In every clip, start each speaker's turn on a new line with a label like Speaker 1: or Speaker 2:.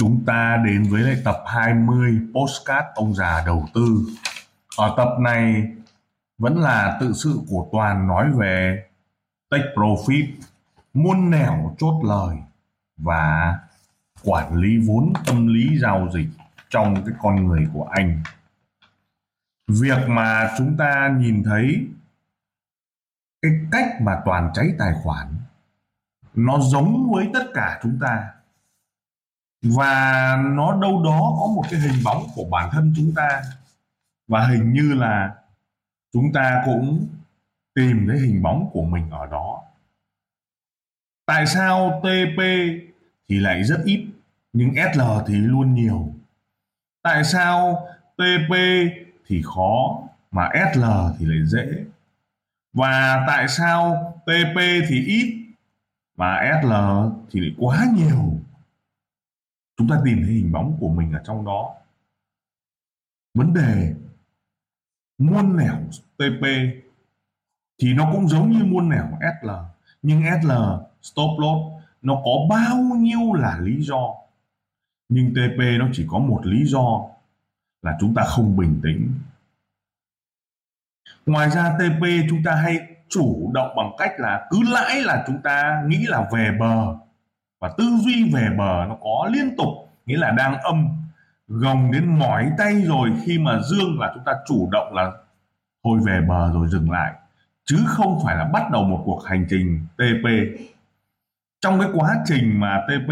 Speaker 1: chúng ta đến với lại tập 20 postcard ông già đầu tư. Ở tập này vẫn là tự sự của Toàn nói về take profit, muôn nẻo chốt lời và quản lý vốn tâm lý giao dịch trong cái con người của anh. Việc mà chúng ta nhìn thấy cái cách mà Toàn cháy tài khoản nó giống với tất cả chúng ta và nó đâu đó có một cái hình bóng của bản thân chúng ta. Và hình như là chúng ta cũng tìm thấy hình bóng của mình ở đó. Tại sao TP thì lại rất ít, nhưng SL thì luôn nhiều? Tại sao TP thì khó, mà SL thì lại dễ? Và tại sao TP thì ít, mà SL thì lại quá nhiều? Chúng ta tìm thấy hình bóng của mình ở trong đó. Vấn đề muôn nẻo TP thì nó cũng giống như muôn nẻo SL nhưng SL stop loss, nó có bao nhiêu là lý do? Nhưng TP nó chỉ có một lý do là chúng ta không bình tĩnh. Ngoài ra TP chúng ta hay chủ động bằng cách là cứ lãi là chúng ta nghĩ là về bờ và tư duy về bờ nó có liên tục, nghĩa là đang âm gồng đến mỏi tay rồi khi mà dương là chúng ta chủ động là thôi về bờ rồi dừng lại. Chứ không phải là bắt đầu một cuộc hành trình TP trong cái quá trình mà TP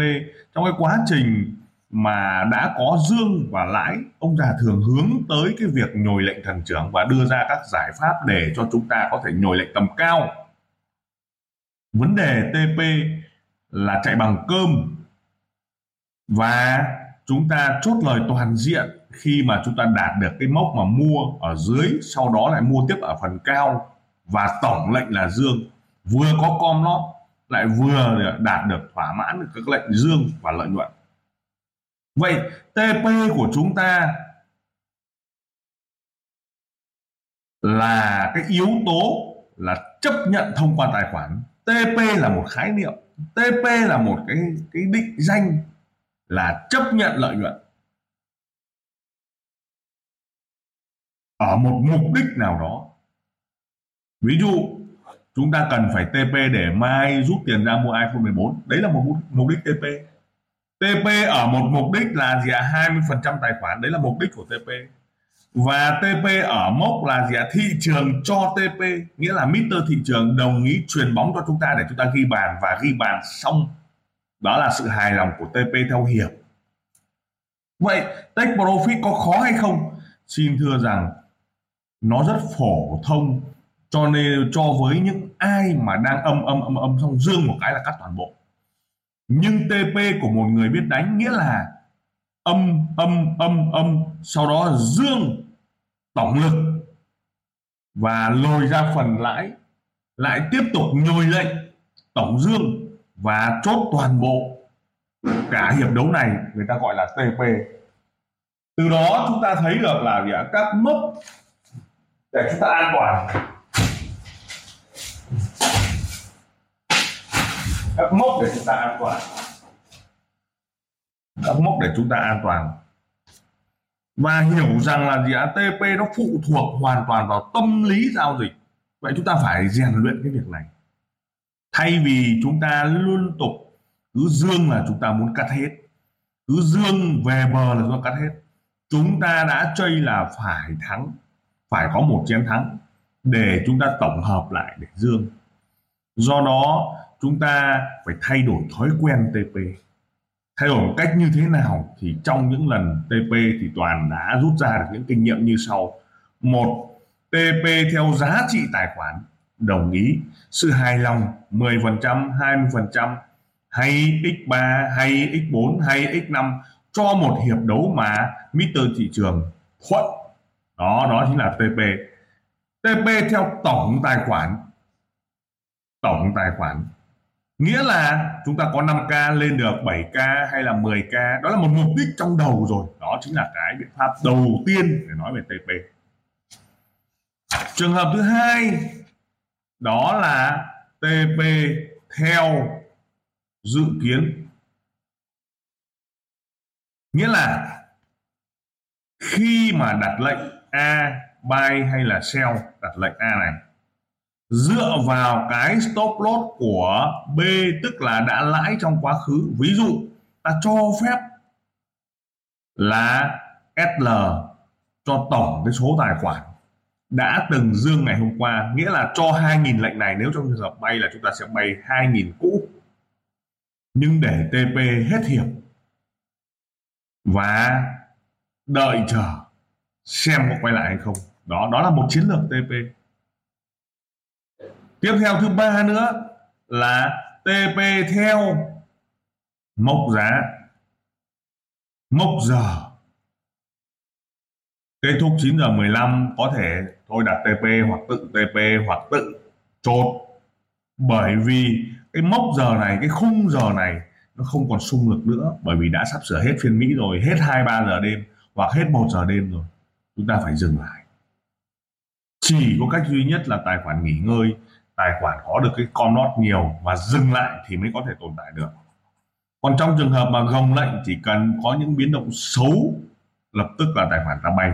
Speaker 1: trong cái quá trình mà đã có dương và lãi, ông già thường hướng tới cái việc nhồi lệnh thần trưởng và đưa ra các giải pháp để cho chúng ta có thể nhồi lệnh tầm cao. Vấn đề TP là chạy bằng cơm. Và chúng ta chốt lời toàn diện khi mà chúng ta đạt được cái mốc mà mua ở dưới, sau đó lại mua tiếp ở phần cao. Và tổng lệnh là dương. Vừa có com lót, lại vừa đạt được thỏa mãn được các lệnh dương và lợi nhuận. Vậy TP của chúng ta là cái yếu tố là chấp nhận thông qua tài khoản. TP là một khái niệm. TP là một cái cái định danh là chấp nhận lợi nhuận. Ở một mục đích nào đó. Ví dụ, chúng ta cần phải TP để mai rút tiền ra mua iPhone 14 đấy là một mục đích TP TP ở một mục đích là gì ạ 20% tài khoản. Đấy là mục đích của TP và TP ở mốc là gì ạ? Thị trường cho TP nghĩa là Mr thị trường đồng ý truyền bóng cho chúng ta để chúng ta ghi bàn và ghi bàn xong. Đó là sự hài lòng của TP theo hiệp. Vậy take profit có khó hay không? Xin thưa rằng, nó rất phổ thông, cho nên cho với những ai mà đang âm âm âm âm xong dương một cái là cắt toàn bộ. Nhưng TP của một người biết đánh nghĩa là âm âm âm âm, sau đó dương tổng lực và lôi ra phần lãi, lại tiếp tục nhồi lệnh tổng dương và chốt toàn bộ cả hiệp đấu này, người ta gọi là TP từ đó chúng ta thấy được là gì ạ? Các mốc để chúng ta an toàn. Các mốc để chúng ta an toàn. Các mốc để chúng ta an toàn và hiểu rằng là gì ATP TP nó phụ thuộc hoàn toàn vào tâm lý giao dịch. Vậy chúng ta phải rèn luyện cái việc này. Thay vì chúng ta liên tục, cứ dương là chúng ta muốn cắt hết. Cứ dương về bờ là chúng ta cắt hết. Chúng ta đã chơi là phải thắng, phải có một chiến thắng để chúng ta tổng hợp lại để dương. Do đó, chúng ta phải thay đổi thói quen TP thay đổi một cách như thế nào thì trong những lần TP thì toàn đã rút ra được những kinh nghiệm như sau. Một TP theo giá trị tài khoản, đồng ý, sự hài lòng 10% 20% hay x3 hay x4 hay x5 cho một hiệp đấu mà Mr. thị trường thuận đó đó chính là TP TP theo tổng tài khoản, tổng tài khoản nghĩa là chúng ta có 5k lên được 7k hay là 10k đó là một mục đích trong đầu rồi. Đó chính là cái biện pháp đầu tiên để nói về TP trường hợp thứ hai, đó là TP theo dự kiến. Nghĩa là khi mà đặt lệnh A, buy hay là sell, đặt lệnh A này dựa vào cái stop loss của B, tức là đã lãi trong quá khứ. Ví dụ, ta cho phép là SL cho tổng cái số tài khoản đã từng dương ngày hôm qua. Nghĩa là cho 2.000 lệnh này, nếu trong trường hợp bay là chúng ta sẽ bay 2.000 cũ. Nhưng để TP hết hiệp và đợi chờ xem có quay lại hay không. Đó đó là một chiến lược TP tiếp theo thứ ba nữa là TP theo mốc giá, mốc giờ. Kết thúc 9 giờ 15 có thể tôi đặt TP hoặc tự TP hoặc tự chốt. Bởi vì cái mốc giờ này, cái khung giờ này nó không còn sung lực nữa, bởi vì đã sắp sửa hết phiên Mỹ rồi, hết 2 3 giờ đêm hoặc hết 1 giờ đêm rồi. Chúng ta phải dừng lại. Chỉ có cách duy nhất là tài khoản nghỉ ngơi tài khoản có được cái con nốt nhiều và dừng lại thì mới có thể tồn tại được. Còn trong trường hợp mà gồng lệnh chỉ cần có những biến động xấu, lập tức là tài khoản ta bay.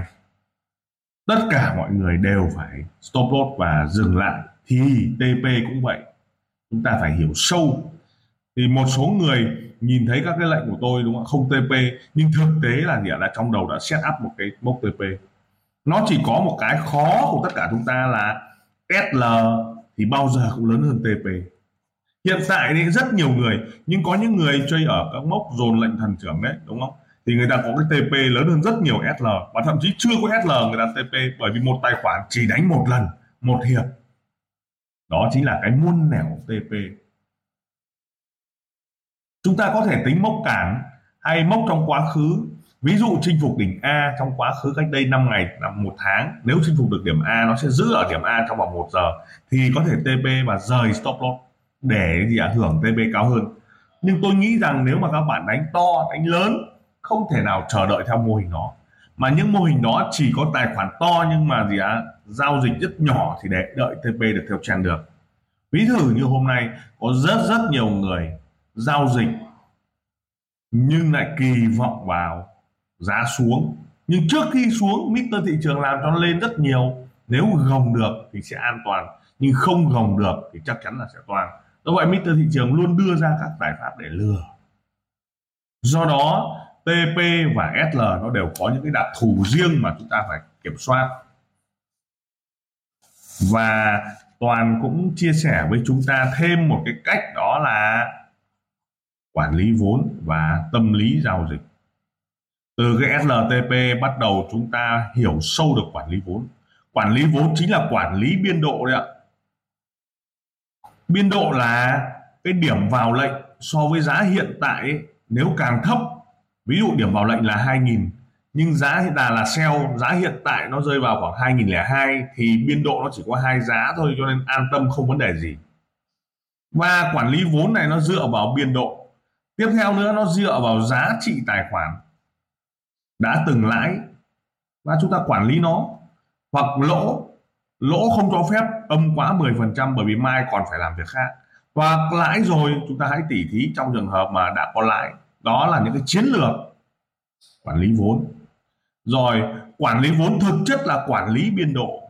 Speaker 1: Tất cả mọi người đều phải stop loss và dừng lại. Thì TP cũng vậy. Chúng ta phải hiểu sâu. Thì một số người nhìn thấy các cái lệnh của tôi, đúng không? Không TP nhưng thực tế là gì là trong đầu đã set up một cái mốc TP nó chỉ có một cái khó của tất cả chúng ta là SL thì bao giờ cũng lớn hơn TP hiện tại thì rất nhiều người, nhưng có những người chơi ở các mốc dồn lệnh thần trưởng đấy, đúng không? Thì người ta có cái TP lớn hơn rất nhiều SL và thậm chí chưa có SL người ta TP bởi vì một tài khoản chỉ đánh một lần, một hiệp. Đó chính là cái muôn nẻo TP chúng ta có thể tính mốc cản hay mốc trong quá khứ ví dụ chinh phục đỉnh A trong quá khứ cách đây 5 ngày là một tháng, nếu chinh phục được điểm A, nó sẽ giữ ở điểm A trong vòng 1 giờ, thì có thể TP và rời stop loss để gì ạ? Hưởng TP cao hơn. Nhưng tôi nghĩ rằng nếu mà các bạn đánh to, đánh lớn, không thể nào chờ đợi theo mô hình đó mà những mô hình đó chỉ có tài khoản to nhưng mà gì ạ? Giao dịch rất nhỏ thì để đợi TP được theo trend được. Ví thử như hôm nay, có rất rất nhiều người giao dịch nhưng lại kỳ vọng vào giá xuống nhưng trước khi xuống Mr. thị trường làm cho nó lên rất nhiều nếu gồng được thì sẽ an toàn, nhưng không gồng được thì chắc chắn là sẽ toàn do vậy Mr. thị trường luôn đưa ra các giải pháp để lừa do đó TP và SL nó đều có những cái đặc thù riêng mà chúng ta phải kiểm soát và toàn cũng chia sẻ với chúng ta thêm một cái cách, đó là quản lý vốn và tâm lý giao dịch từ cái SLTP bắt đầu chúng ta hiểu sâu được quản lý vốn. Quản lý vốn chính là quản lý biên độ đấy ạ. Biên độ là cái điểm vào lệnh so với giá hiện tại nếu càng thấp, ví dụ điểm vào lệnh là 2.000 nhưng giá hiện tại là sell, giá hiện tại nó rơi vào khoảng 2002 thì biên độ nó chỉ có hai giá thôi, cho nên an tâm không vấn đề gì. Và quản lý vốn này nó dựa vào biên độ. Tiếp theo nữa, nó dựa vào giá trị tài khoản đã từng lãi và chúng ta quản lý nó. Hoặc lỗ lỗ không cho phép, âm quá 10% bởi vì mai còn phải làm việc khác. Hoặc lãi rồi, chúng ta hãy tỉ thí trong trường hợp mà đã có lãi. Đó là những cái chiến lược quản lý vốn. Rồi, quản lý vốn thực chất là quản lý biên độ.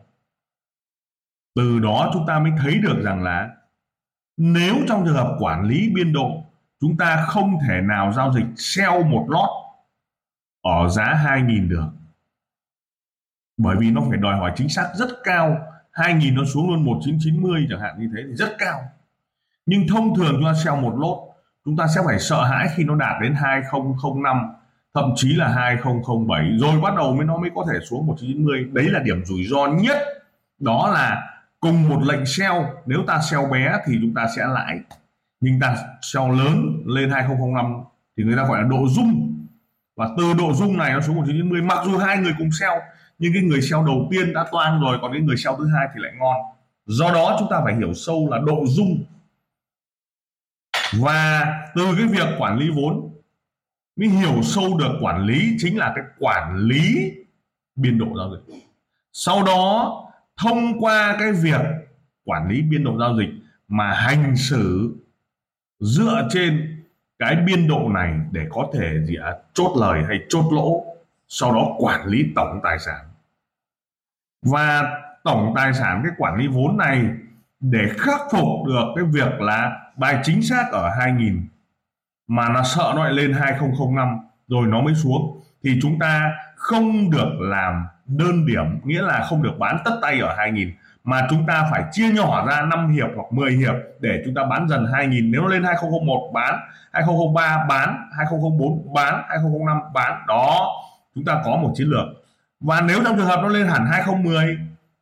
Speaker 1: Từ đó chúng ta mới thấy được rằng là nếu trong trường hợp quản lý biên độ, chúng ta không thể nào giao dịch sell một lót ở giá 2.000 được. Bởi vì nó phải đòi hỏi chính xác rất cao. 2.000 nó xuống luôn 1990 chẳng hạn, như thế thì rất cao. Nhưng thông thường chúng ta sell một lốt, chúng ta sẽ phải sợ hãi khi nó đạt đến 2005 thậm chí là 2007 rồi bắt đầu mới nó mới có thể xuống 1990 đấy là điểm rủi ro nhất. Đó là cùng một lệnh sell nếu ta sell bé thì chúng ta sẽ lãi. Nhưng ta sell lớn lên 2005 thì người ta gọi là độ dung và từ độ dung này nó xuống 1990 mặc dù hai người cùng sell, nhưng cái người sell đầu tiên đã toang rồi, còn cái người sell thứ hai thì lại ngon. Do đó chúng ta phải hiểu sâu là độ dung. Và từ cái việc quản lý vốn, mới hiểu sâu được quản lý chính là cái quản lý biên độ giao dịch. Sau đó, thông qua cái việc quản lý biên độ giao dịch mà hành xử dựa trên cái biên độ này để có thể gì à, chốt lời hay chốt lỗ sau đó quản lý tổng tài sản. Và tổng tài sản cái quản lý vốn này để khắc phục được cái việc là bài chính xác ở 2000 mà nó sợ nó lại lên 2005 rồi nó mới xuống thì chúng ta không được làm đơn điểm nghĩa là không được bán tất tay ở 2000 mà chúng ta phải chia nhỏ ra 5 hiệp hoặc 10 hiệp để chúng ta bán dần 2000 nếu nó lên 2001 bán 2003 bán 2004 bán 2005 bán, đó, chúng ta có một chiến lược. Và nếu trong trường hợp nó lên hẳn 2010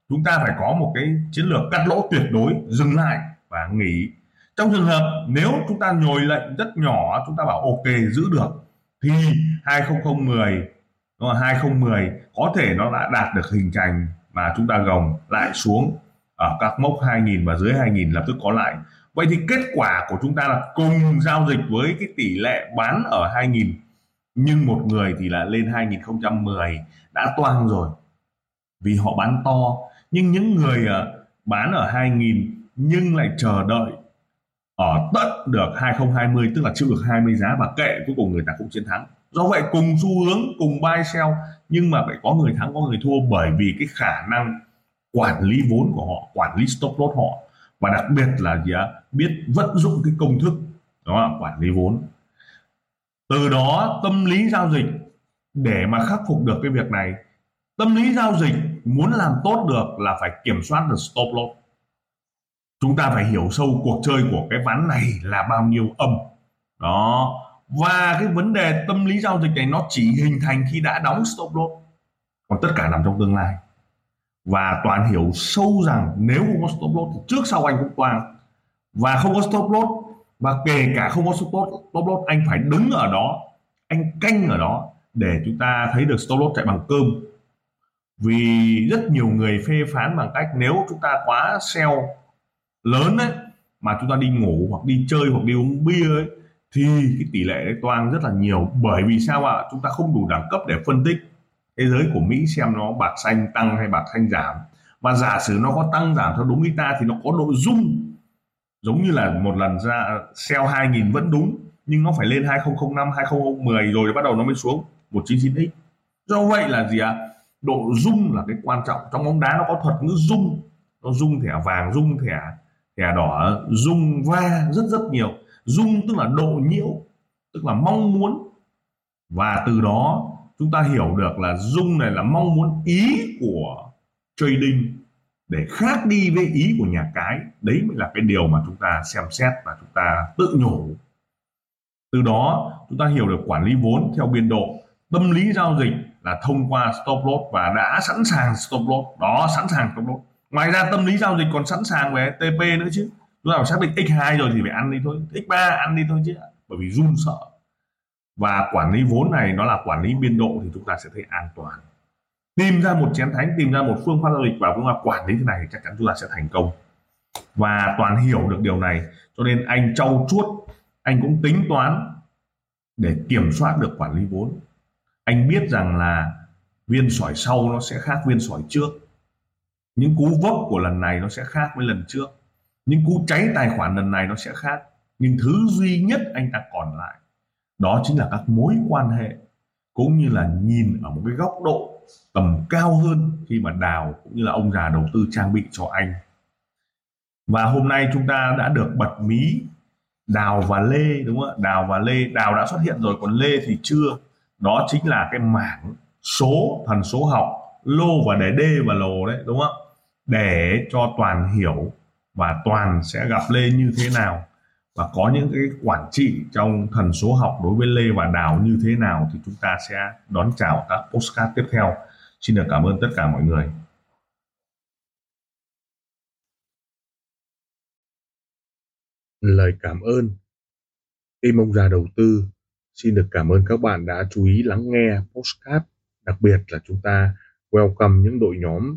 Speaker 1: chúng ta phải có một cái chiến lược cắt lỗ tuyệt đối, dừng lại và nghỉ. Trong trường hợp nếu chúng ta nhồi lệnh rất nhỏ, chúng ta bảo ok, giữ được, thì 2010 2010 có thể nó đã đạt được hình thành mà chúng ta gồng lại xuống ở các mốc 2000 và dưới 2000 lập tức có lại. Vậy thì kết quả của chúng ta là cùng giao dịch với cái tỷ lệ bán ở 2000 nhưng một người thì là lên 2010 đã toang rồi vì họ bán to. Nhưng những người ờ, bán ở 2000 nhưng lại chờ đợi ở tận được 2020 tức là chịu được 20 giá và kệ, cuối cùng người ta cũng chiến thắng do vậy cùng xu hướng, cùng buy sell, nhưng mà phải có người thắng, có người thua bởi vì cái khả năng quản lý vốn của họ, quản lý stop loss họ. Và đặc biệt là gì á biết vận dụng cái công thức đó quản lý vốn. Từ đó, tâm lý giao dịch, để mà khắc phục được cái việc này, tâm lý giao dịch muốn làm tốt được là phải kiểm soát được stop loss. Chúng ta phải hiểu sâu cuộc chơi của cái ván này là bao nhiêu âm. Đó và cái vấn đề tâm lý giao dịch này nó chỉ hình thành khi đã đóng stop loss. Còn tất cả nằm trong tương lai. Và toàn hiểu sâu rằng nếu không có stop loss thì trước sau anh cũng toàn và không có stop loss và kể cả không có stop loss, stop loss anh phải đứng ở đó anh canh ở đó để chúng ta thấy được stop loss chạy bằng cơm. Vì rất nhiều người phê phán bằng cách nếu chúng ta quá sell lớn ấy mà chúng ta đi ngủ hoặc đi chơi hoặc đi uống bia ấy thì cái tỷ lệ đấy toang rất là nhiều. Bởi vì sao ạ? Chúng ta không đủ đẳng cấp để phân tích. Thế giới của Mỹ xem nó bạc xanh tăng hay bạc xanh giảm. Và giả sử nó có tăng giảm theo đúng ý ta thì nó có độ dung. Giống như là một lần ra sell 2000 vẫn đúng, nhưng nó phải lên 2005 2010 rồi bắt đầu nó mới xuống 199x do vậy là gì ạ? Độ dung là cái quan trọng. Trong bóng đá nó có thuật ngữ dung. Nó dung thẻ vàng, dung thẻ thẻ đỏ, dung va rất rất nhiều dung tức là độ nhiễu, tức là mong muốn. Và từ đó, chúng ta hiểu được là dung này là mong muốn ý của trading để khác đi với ý của nhà cái. Đấy mới là cái điều mà chúng ta xem xét và chúng ta tự nhủ. Từ đó, chúng ta hiểu được quản lý vốn theo biên độ. Tâm lý giao dịch là thông qua stop loss và đã sẵn sàng stop loss. Đó, sẵn sàng stop loss. Ngoài ra, tâm lý giao dịch còn sẵn sàng về TP nữa chứ lúc nào xác định x2 rồi thì phải ăn đi thôi. X3 ăn đi thôi chứ. Bởi vì run sợ. Và quản lý vốn này, nó là quản lý biên độ thì chúng ta sẽ thấy an toàn. Tìm ra một chén thánh, tìm ra một phương pháp giao dịch và chúng ta quản lý thế này thì chắc chắn chúng ta sẽ thành công. Và toàn hiểu được điều này. Cho nên anh trau chuốt, anh cũng tính toán để kiểm soát được quản lý vốn. Anh biết rằng là viên sỏi sau nó sẽ khác viên sỏi trước. Những cú vấp của lần này nó sẽ khác với lần trước những cú cháy tài khoản lần này nó sẽ khác. Nhưng thứ duy nhất anh ta còn lại, đó chính là các mối quan hệ, cũng như là nhìn ở một cái góc độ tầm cao hơn khi mà đào cũng như là ông già đầu tư trang bị cho anh. Và hôm nay chúng ta đã được bật mí đào và lê, đúng không ạ? Đào và lê. Đào đã xuất hiện rồi, còn lê thì chưa. Đó chính là cái mảng số, thần số học, lô và để d và lồ đấy, đúng không ạ? Để cho toàn hiểu và toàn sẽ gặp lê như thế nào và có những cái quản trị trong thần số học đối với lê và đào như thế nào thì chúng ta sẽ đón chào các postcard tiếp theo. Xin được cảm ơn tất cả mọi người.
Speaker 2: Lời cảm ơn. Tim ông già đầu tư, xin được cảm ơn các bạn đã chú ý lắng nghe postcard. Đặc biệt là chúng ta welcome những đội nhóm